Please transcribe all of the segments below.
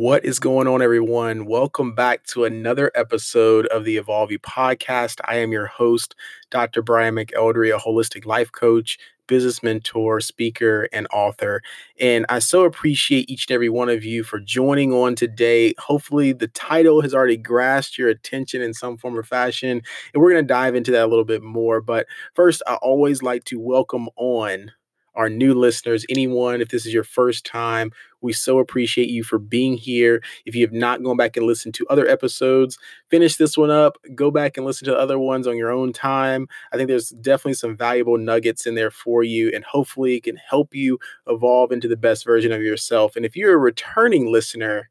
What is going on, everyone? Welcome back to another episode of the Evolve You podcast. I am your host, Dr. Brian McElderry, a holistic life coach, business mentor, speaker, and author. And I so appreciate each and every one of you for joining on today. Hopefully, the title has already grasped your attention in some form or fashion. And we're going to dive into that a little bit more. But first, I always like to welcome on our new listeners, anyone, if this is your first time, we so appreciate you for being here. If you have not gone back and listened to other episodes, finish this one up, go back and listen to other ones on your own time. I think there's definitely some valuable nuggets in there for you, and hopefully it can help you evolve into the best version of yourself. And if you're a returning listener,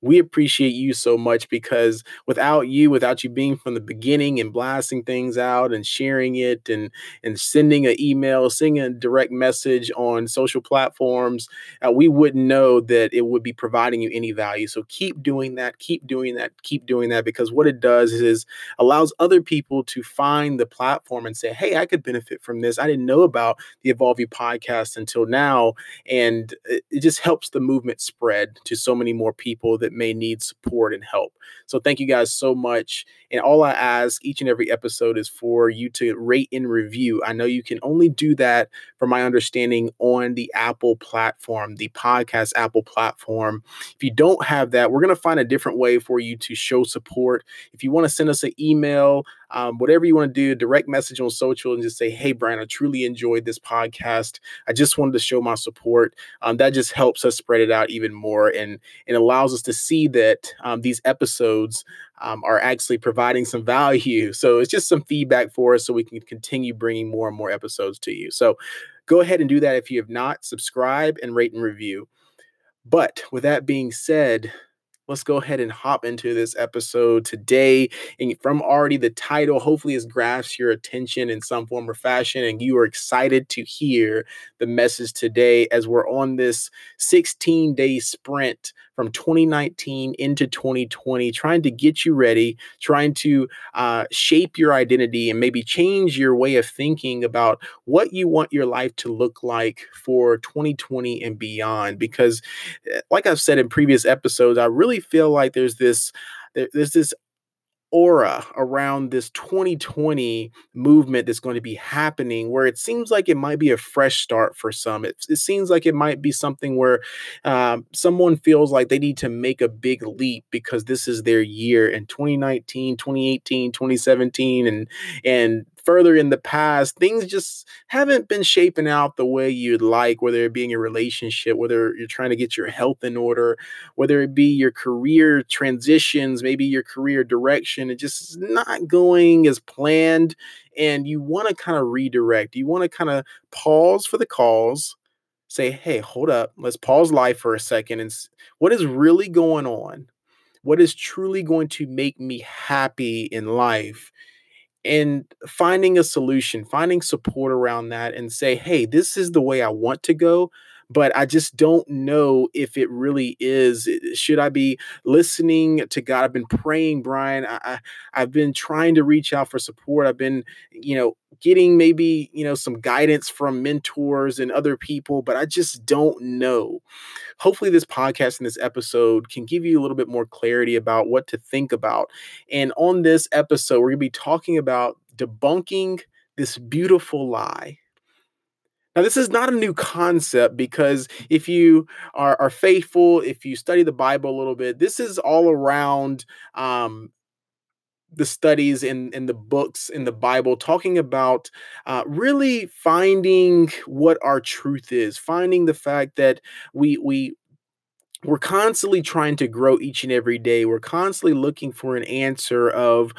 we appreciate you so much because without you without you being from the beginning and blasting things out and sharing it and and sending an email sending a direct message on social platforms uh, we wouldn't know that it would be providing you any value. So keep doing that keep doing that keep doing that because what it does is allows other people to find the platform and say hey i could benefit from this. I didn't know about the evolve you podcast until now. And it, just helps the movement spread to so many more people that that may need support and help. So thank you guys so much. And all I ask each and every episode is for you to rate and review. I know you can only do that, from my understanding, on the Apple platform, the podcast Apple platform. If you don't have that, we're going to find a different way for you to show support. If you want to send us an email, um, whatever you want to do, direct message on social and just say, Hey, Brian, I truly enjoyed this podcast. I just wanted to show my support. Um, that just helps us spread it out even more and, and allows us to see that um, these episodes um, are actually providing some value. So it's just some feedback for us so we can continue bringing more and more episodes to you. So go ahead and do that if you have not. Subscribe and rate and review. But with that being said, let's go ahead and hop into this episode today. And from already the title, hopefully has grasped your attention in some form or fashion, and you are excited to hear the message today as we're on this 16 day sprint from 2019 into 2020, trying to get you ready, trying to uh, shape your identity and maybe change your way of thinking about what you want your life to look like for 2020 and beyond. Because, eh, like I've said in previous episodes, I really feel like there's this there's this aura around this 2020 movement that's going to be happening where it seems like it might be a fresh start for some. It, it seems like it might be something where um, someone feels like they need to make a big leap because this is their year in 2019 2018 2017 and and further in the past, things just haven't been shaping out the way you'd like, whether it be in your relationship, whether you're trying to get your health in order, whether it be your career transitions, maybe your career direction, it just is not going as planned. And you want to kind of redirect, you want to kind of pause for the cause, say, hey, hold up, let's pause life for a second and what is really going on? What is truly going to make me happy in life? And finding a solution, finding support around that, and say, hey, this is the way I want to go. But I just don't know if it really is. Eh, should I be listening to God? I've been praying, Brian. I, I I've been trying to reach out for support. I've been, you know, getting maybe you know some guidance from mentors and other people but i just don't know hopefully this podcast and this episode can give you a little bit more clarity about what to think about and on this episode we're going to be talking about debunking this beautiful lie now, this is not a new concept because if you are, are faithful, if you study the Bible a little bit, this is all around um, the studies in in the books in the Bible talking about uh, really finding what our truth is, finding the fact that we we we're constantly trying to grow each and every day. We're constantly looking for an answer of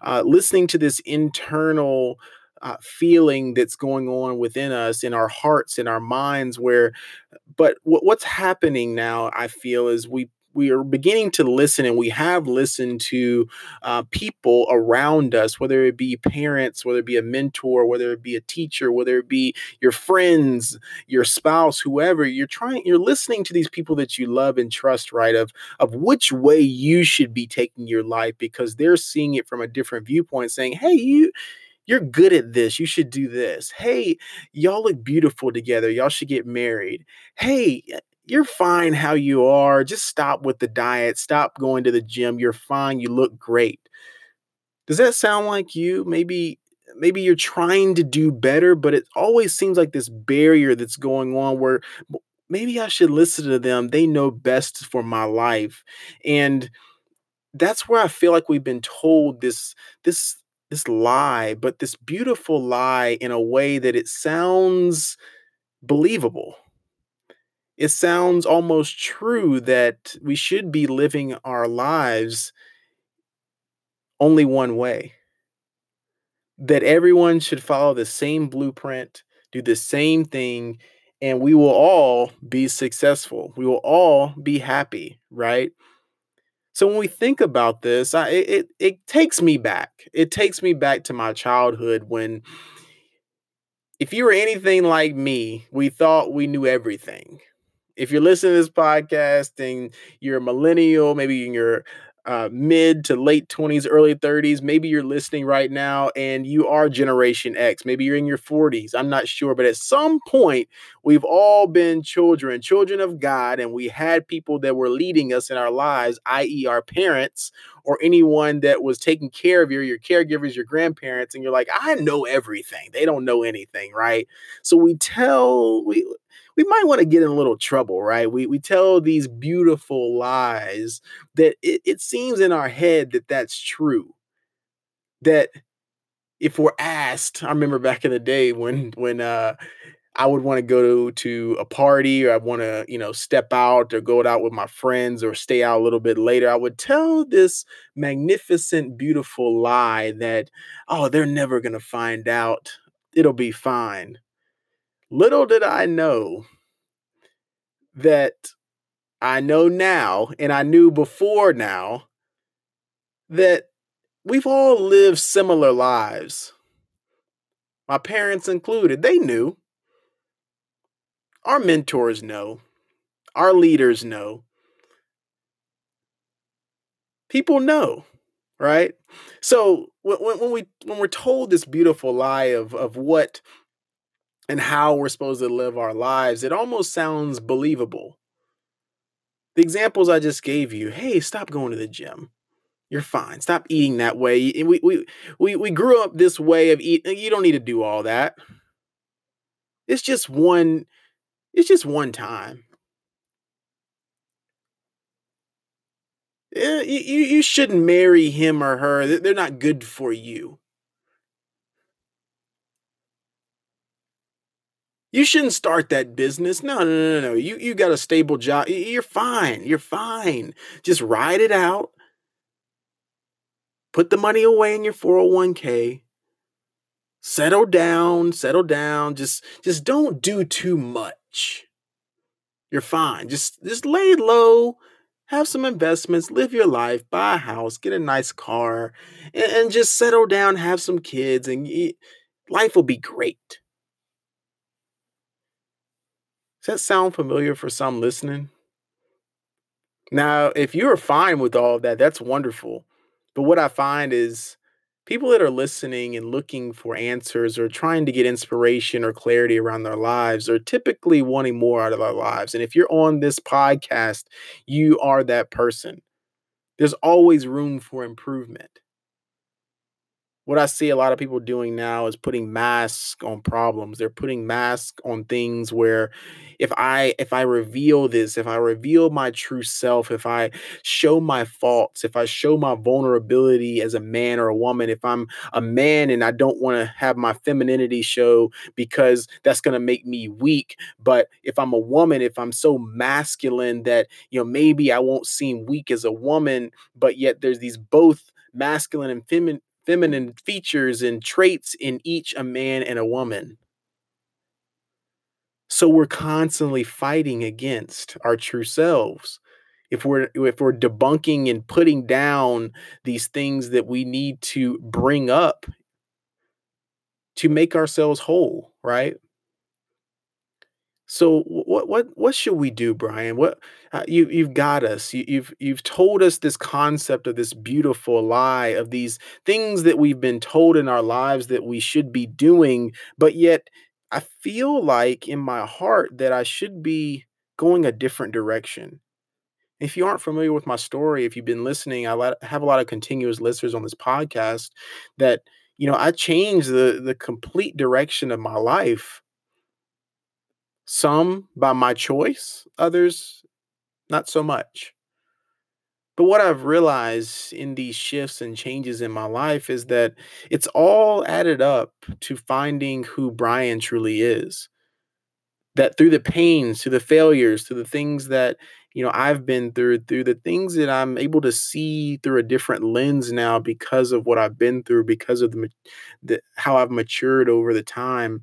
uh, listening to this internal uh, feeling that's going on within us in our hearts in our minds where but what's happening now i feel is we we are beginning to listen and we have listened to uh, people around us whether it be parents whether it be a mentor whether it be a teacher whether it be your friends your spouse whoever you're trying you're listening to these people that you love and trust right of of which way you should be taking your life because they're seeing it from a different viewpoint saying hey you you're good at this. You should do this. Hey, y'all look beautiful together. Y'all should get married. Hey, you're fine how you are. Just stop with the diet. Stop going to the gym. You're fine. You look great. Does that sound like you? Maybe maybe you're trying to do better, but it always seems like this barrier that's going on where maybe I should listen to them. They know best for my life. And that's where I feel like we've been told this this this lie, but this beautiful lie in a way that it sounds believable. It sounds almost true that we should be living our lives only one way. That everyone should follow the same blueprint, do the same thing, and we will all be successful. We will all be happy, right? So when we think about this, I, it it takes me back. It takes me back to my childhood when if you were anything like me, we thought we knew everything. If you're listening to this podcast and you're a millennial, maybe in your uh, mid to late 20s, early 30s. Maybe you're listening right now and you are Generation X. Maybe you're in your 40s. I'm not sure. But at some point, we've all been children, children of God, and we had people that were leading us in our lives, i.e., our parents or anyone that was taking care of you, your caregivers, your grandparents. And you're like, I know everything. They don't know anything, right? So we tell, we, we might want to get in a little trouble, right? We we tell these beautiful lies that it, it seems in our head that that's true. That if we're asked, I remember back in the day when when uh I would want to go to, a party or I want to, you know, step out or go out with my friends or stay out a little bit later. I would tell this magnificent, beautiful lie that, oh, they're never going to find out. It'll be fine. Little did I know that I know now, and I knew before now, that we've all lived similar lives. My parents included, they knew. Our mentors know. Our leaders know. People know, right? So when, when we when we're told this beautiful lie of of what and how we're supposed to live our lives, it almost sounds believable. The examples I just gave you hey, stop going to the gym. You're fine. Stop eating that way. We, we, we, we grew up this way of eating. You don't need to do all that. It's just one, it's just one time. Eh, you, you, you shouldn't marry him or her. They're not good for you. You shouldn't start that business. No, no, no, no. You you got a stable job. You're fine. You're fine. Just ride it out. Put the money away in your 401k. Settle down, settle down. Just just don't do too much. You're fine. Just just lay low, have some investments, live your life, buy a house, get a nice car, and, and just settle down, have some kids, and life will be great. Does that sound familiar for some listening? Now, if you're fine with all of that, that's wonderful. But what I find is people that are listening and looking for answers or trying to get inspiration or clarity around their lives are typically wanting more out of their lives. And if you're on this podcast, you are that person. There's always room for improvement what I see a lot of people doing now is putting masks on problems. They're putting masks on things where if I if I reveal this, if I reveal my true self, if I show my faults, if I show my vulnerability as a man or a woman, if I'm a man and I don't want to have my femininity show because that's going to make me weak, but if I'm a woman, if I'm so masculine that, you know, maybe I won't seem weak as a woman, but yet there's these both masculine and feminine feminine features and traits in each a man and a woman. So we're constantly fighting against our true selves. If we're if we're debunking and putting down these things that we need to bring up to make ourselves whole, right? So what what what should we do, Brian? What uh, you you've got us. You, you've you've told us this concept of this beautiful lie of these things that we've been told in our lives that we should be doing, but yet I feel like in my heart that I should be going a different direction. If you aren't familiar with my story, if you've been listening, I have a lot of continuous listeners on this podcast that, you know, I changed the the complete direction of my life. Some by my choice, others not so much. But what I've realized in these shifts and changes in my life is that it's all added up to finding who Brian truly is. That through the pains, through the failures, through the things that you know I've been through, through the things that I'm able to see through a different lens now because of what I've been through, because of the, the how I've matured over the time.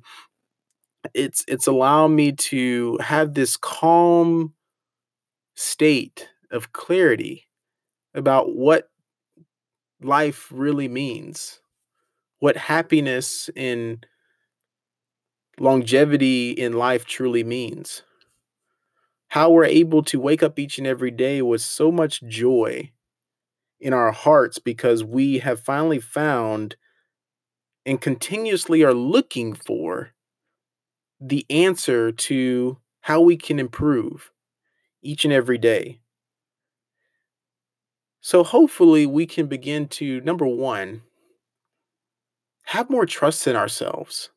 It's it's allowed me to have this calm state of clarity about what life really means, what happiness and longevity in life truly means. How we're able to wake up each and every day with so much joy in our hearts because we have finally found and continuously are looking for the answer to how we can improve each and every day. So hopefully we can begin to number 1 have more trust in ourselves.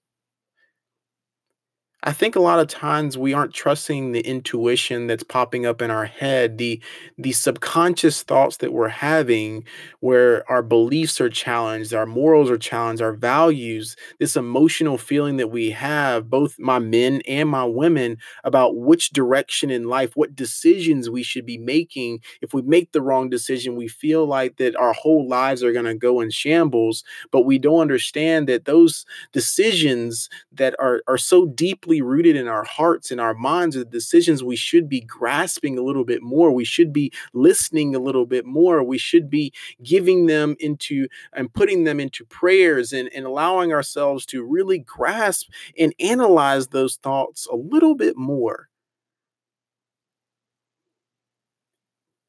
I think a lot of times we aren't trusting the intuition that's popping up in our head, the the subconscious thoughts that we're having where our beliefs are challenged, our morals are challenged, our values, this emotional feeling that we have, both my men and my women, about which direction in life, what decisions we should be making. If we make the wrong decision, we feel like that our whole lives are going to go in shambles, but we don't understand that those decisions that are are so deeply deeply rooted in our hearts and our minds are the decisions we should be grasping a little bit more. We should be listening a little bit more. We should be giving them into and putting them into prayers and, and allowing ourselves to really grasp and analyze those thoughts a little bit more.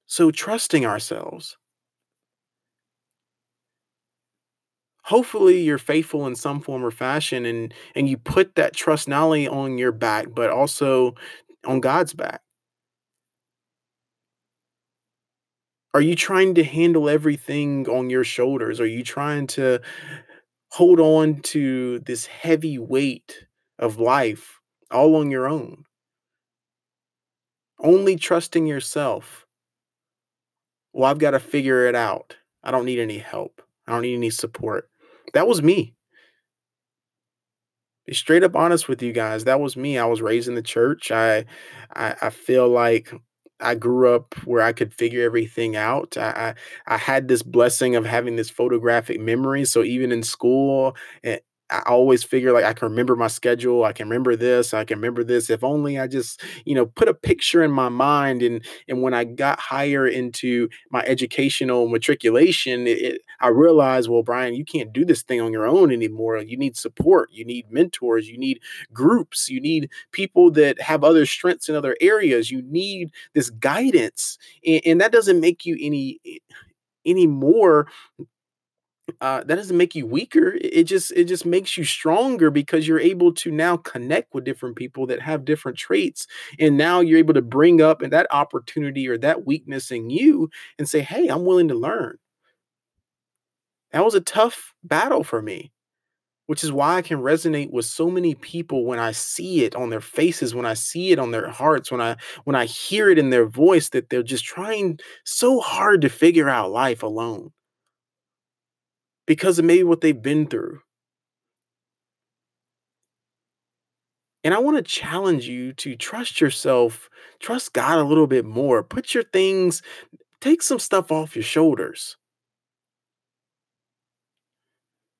So, trusting ourselves. Hopefully you're faithful in some form or fashion and and you put that trust not only on your back but also on God's back. Are you trying to handle everything on your shoulders? Are you trying to hold on to this heavy weight of life all on your own? Only trusting yourself. Well, I've got to figure it out. I don't need any help. I don't need any support. That was me. Be straight up honest with you guys. That was me. I was raised in the church. I I, I feel like I grew up where I could figure everything out. I, I, I had this blessing of having this photographic memory. So even in school, I always figure like I can remember my schedule. I can remember this. I can remember this. If only I just, you know, put a picture in my mind. And and when I got higher into my educational matriculation, it, it, I realized, well, Brian, you can't do this thing on your own anymore. You need support. You need mentors. You need groups. You need people that have other strengths in other areas. You need this guidance, and, and that doesn't make you any eh, any more uh, that doesn't make you weaker it just it just makes you stronger because you're able to now connect with different people that have different traits and now you're able to bring up that opportunity or that weakness in you and say hey i'm willing to learn. That was a tough battle for me which is why i can resonate with so many people when i see it on their faces when i see it on their hearts when i when i hear it in their voice that they're just trying so hard to figure out life alone because of maybe what they've been through. And I want to challenge you to trust yourself, trust God a little bit more. Put your things, take some stuff off your shoulders.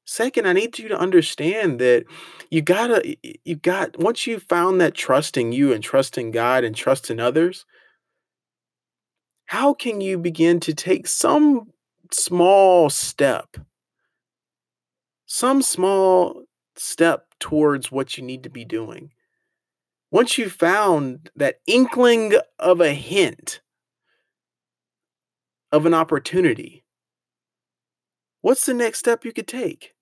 Second, I need you to understand that you gotta, you got, once you found that trusting you and trusting God and trusting others, how can you begin to take some small step some small step towards what you need to be doing. Once you found that inkling of a hint of an opportunity, what's the next step you could take?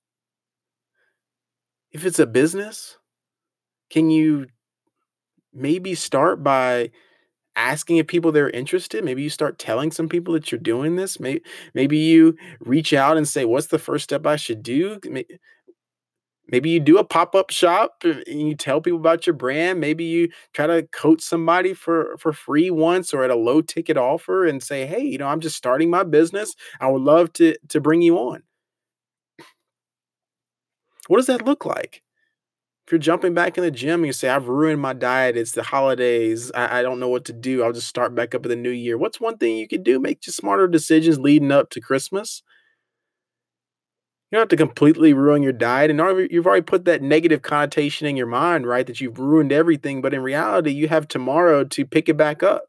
If it's a business, can you maybe start by asking if people they're interested. Maybe you start telling some people that you're doing this. Maybe maybe you reach out and say, "What's the first step I should do?" Maybe you do a pop-up shop uh, and you tell people about your brand. Maybe you try to coach somebody for for free once or at a low ticket offer and say, "Hey, you know, I'm just starting my business. I would love to to bring you on." What does that look like? If you're jumping back in the gym and you say, I've ruined my diet, it's the holidays, I, I don't know what to do, I'll just start back up in the new year. What's one thing you could do? Make just smarter decisions leading up to Christmas. You don't have to completely ruin your diet. And you've already put that negative connotation in your mind, right? That you've ruined everything. But in reality, you have tomorrow to pick it back up.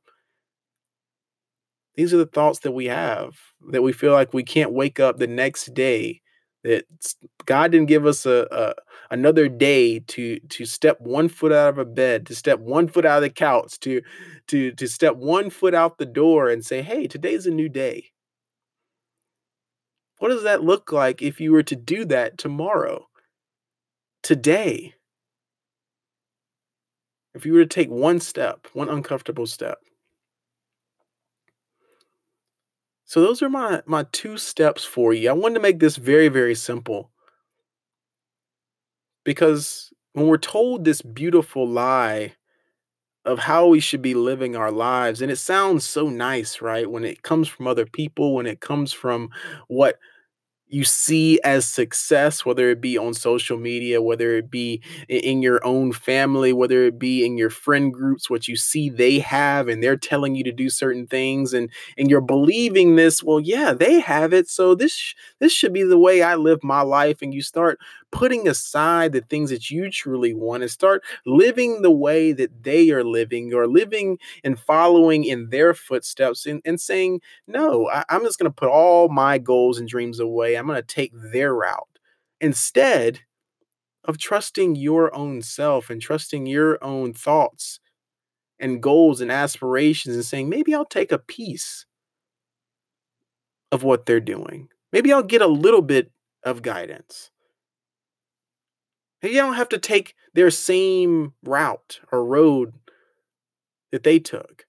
These are the thoughts that we have that we feel like we can't wake up the next day that God didn't give us a, a, another day to to step one foot out of a bed, to step one foot out of the couch, to to to step one foot out the door and say, "Hey, today's a new day." What does that look like if you were to do that tomorrow? Today? If you were to take one step, one uncomfortable step. So those are my my two steps for you. I wanted to make this very very simple. Because when we're told this beautiful lie of how we should be living our lives and it sounds so nice, right? When it comes from other people, when it comes from what you see as success, whether it be on social media, whether it be in your own family, whether it be in your friend groups, what you see they have, and they're telling you to do certain things, and and you're believing this. Well, yeah, they have it, so this this should be the way I live my life. And you start putting aside the things that you truly want and start living the way that they are living, or living and following in their footsteps, and, and saying, no, I, I'm just going to put all my goals and dreams away. I'm going to take their route instead of trusting your own self and trusting your own thoughts and goals and aspirations and saying, maybe I'll take a piece of what they're doing. Maybe I'll get a little bit of guidance. I don't have to take their same route or road that they took.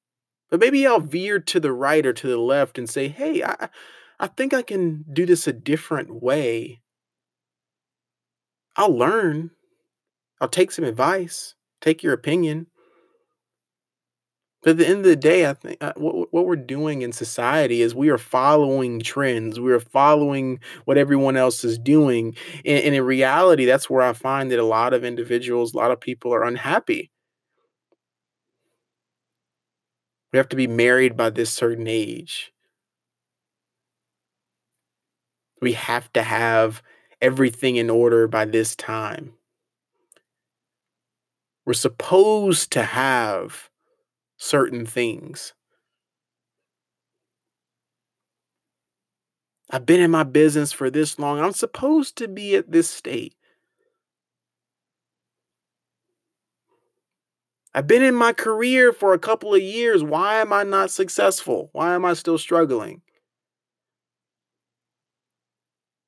But maybe I'll veer to the right or to the left and say, hey, I, I think I can do this a different way. I'll learn. I'll take some advice, take your opinion. But at the end of the day, I think uh, what, what we're doing in society is we are following trends. We are following what everyone else is doing. And, and in reality, that's where I find that a lot of individuals, a lot of people are unhappy. We have to be married by this certain age. We have to have everything in order by this time. We're supposed to have certain things. I've been in my business for this long. I'm supposed to be at this state. I've been in my career for a couple of years. Why am I not successful? Why am I still struggling?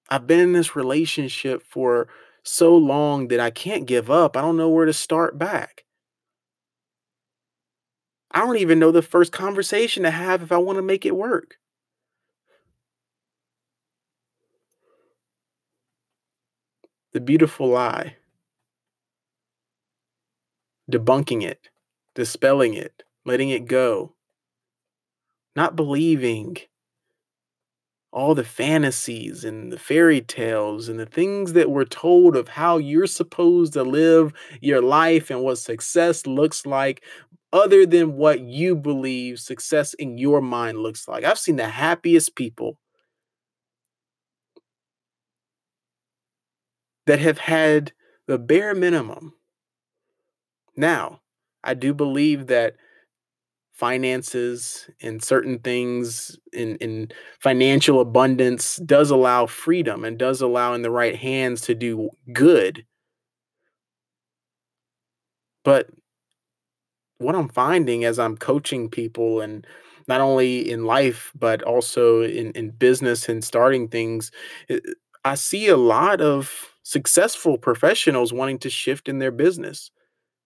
I've been in this relationship for so long that I can't give up. I don't know where to start back. I don't even know the first conversation to have if I want to make it work. The beautiful lie. Debunking it, dispelling it, letting it go. Not believing all the fantasies and the fairy tales and the things that we're told of how you're supposed to live your life and what success looks like other than what you believe success in your mind looks like. I've seen the happiest people that have had the bare minimum. Now, I do believe that finances and certain things in, in financial abundance does allow freedom and does allow in the right hands to do good. But what I'm finding as I'm coaching people and not only in life but also in, in business and starting things, eh, I see a lot of successful professionals wanting to shift in their business,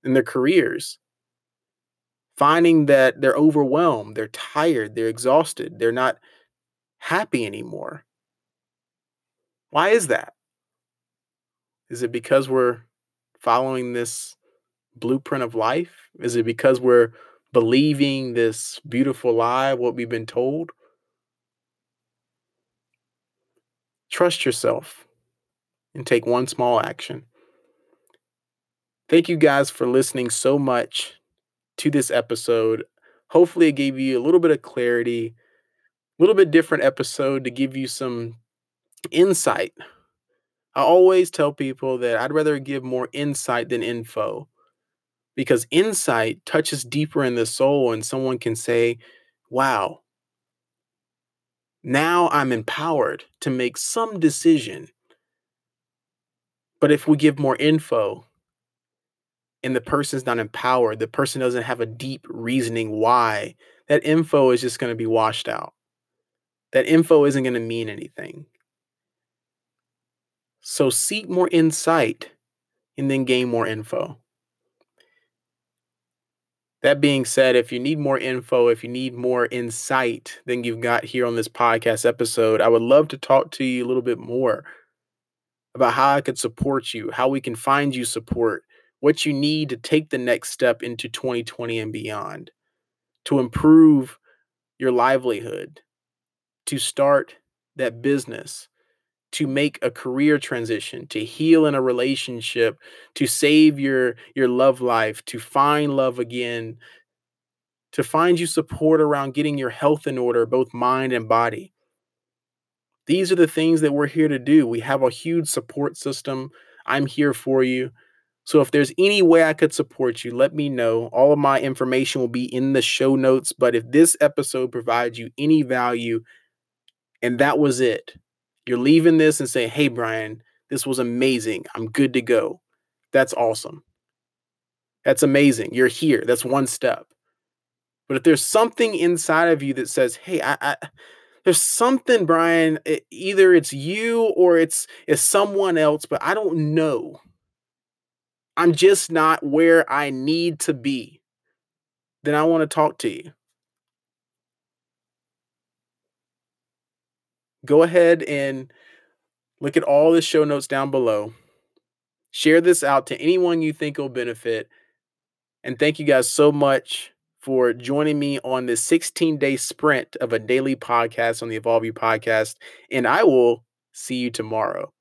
in their careers. finding that they're overwhelmed, they're tired, they're exhausted, they're not happy anymore. Why is that? Is it because we're following this blueprint of life? Is it because we're believing this beautiful lie, what we've been told? Trust yourself and take one small action. Thank you guys for listening so much to this episode. Hopefully, it gave you a little bit of clarity, a little bit different episode to give you some insight. I always tell people that I'd rather give more insight than info because insight touches deeper in the soul, and someone can say, Wow, now I'm empowered to make some decision. But if we give more info, and the person's not empowered, the person doesn't have a deep reasoning why, that info is just going to be washed out. That info isn't going to mean anything. So seek more insight and then gain more info. That being said, if you need more info, if you need more insight than you've got here on this podcast episode, I would love to talk to you a little bit more about how I could support you, how we can find you support, what you need to take the next step into 2020 and beyond to improve your livelihood, to start that business, to make a career transition, to heal in a relationship, to save your your love life, to find love again, to find you support around getting your health in order, both mind and body. These are the things that we're here to do. We have a huge support system. I'm here for you. So if there's any way I could support you, let me know. All of my information will be in the show notes. But if this episode provides you any value and that was it, you're leaving this and saying, hey, Brian, this was amazing. I'm good to go. That's awesome. That's amazing. You're here. That's one step. But if there's something inside of you that says, hey, I, I there's something, Brian, it, either it's you or it's it's someone else, but I don't know I'm just not where I need to be, then I want to talk to you. Go ahead and look at all the show notes down below. Share this out to anyone you think will benefit. And thank you guys so much for joining me on this 16 day sprint of a daily podcast on the Evolve You podcast. And I will see you tomorrow.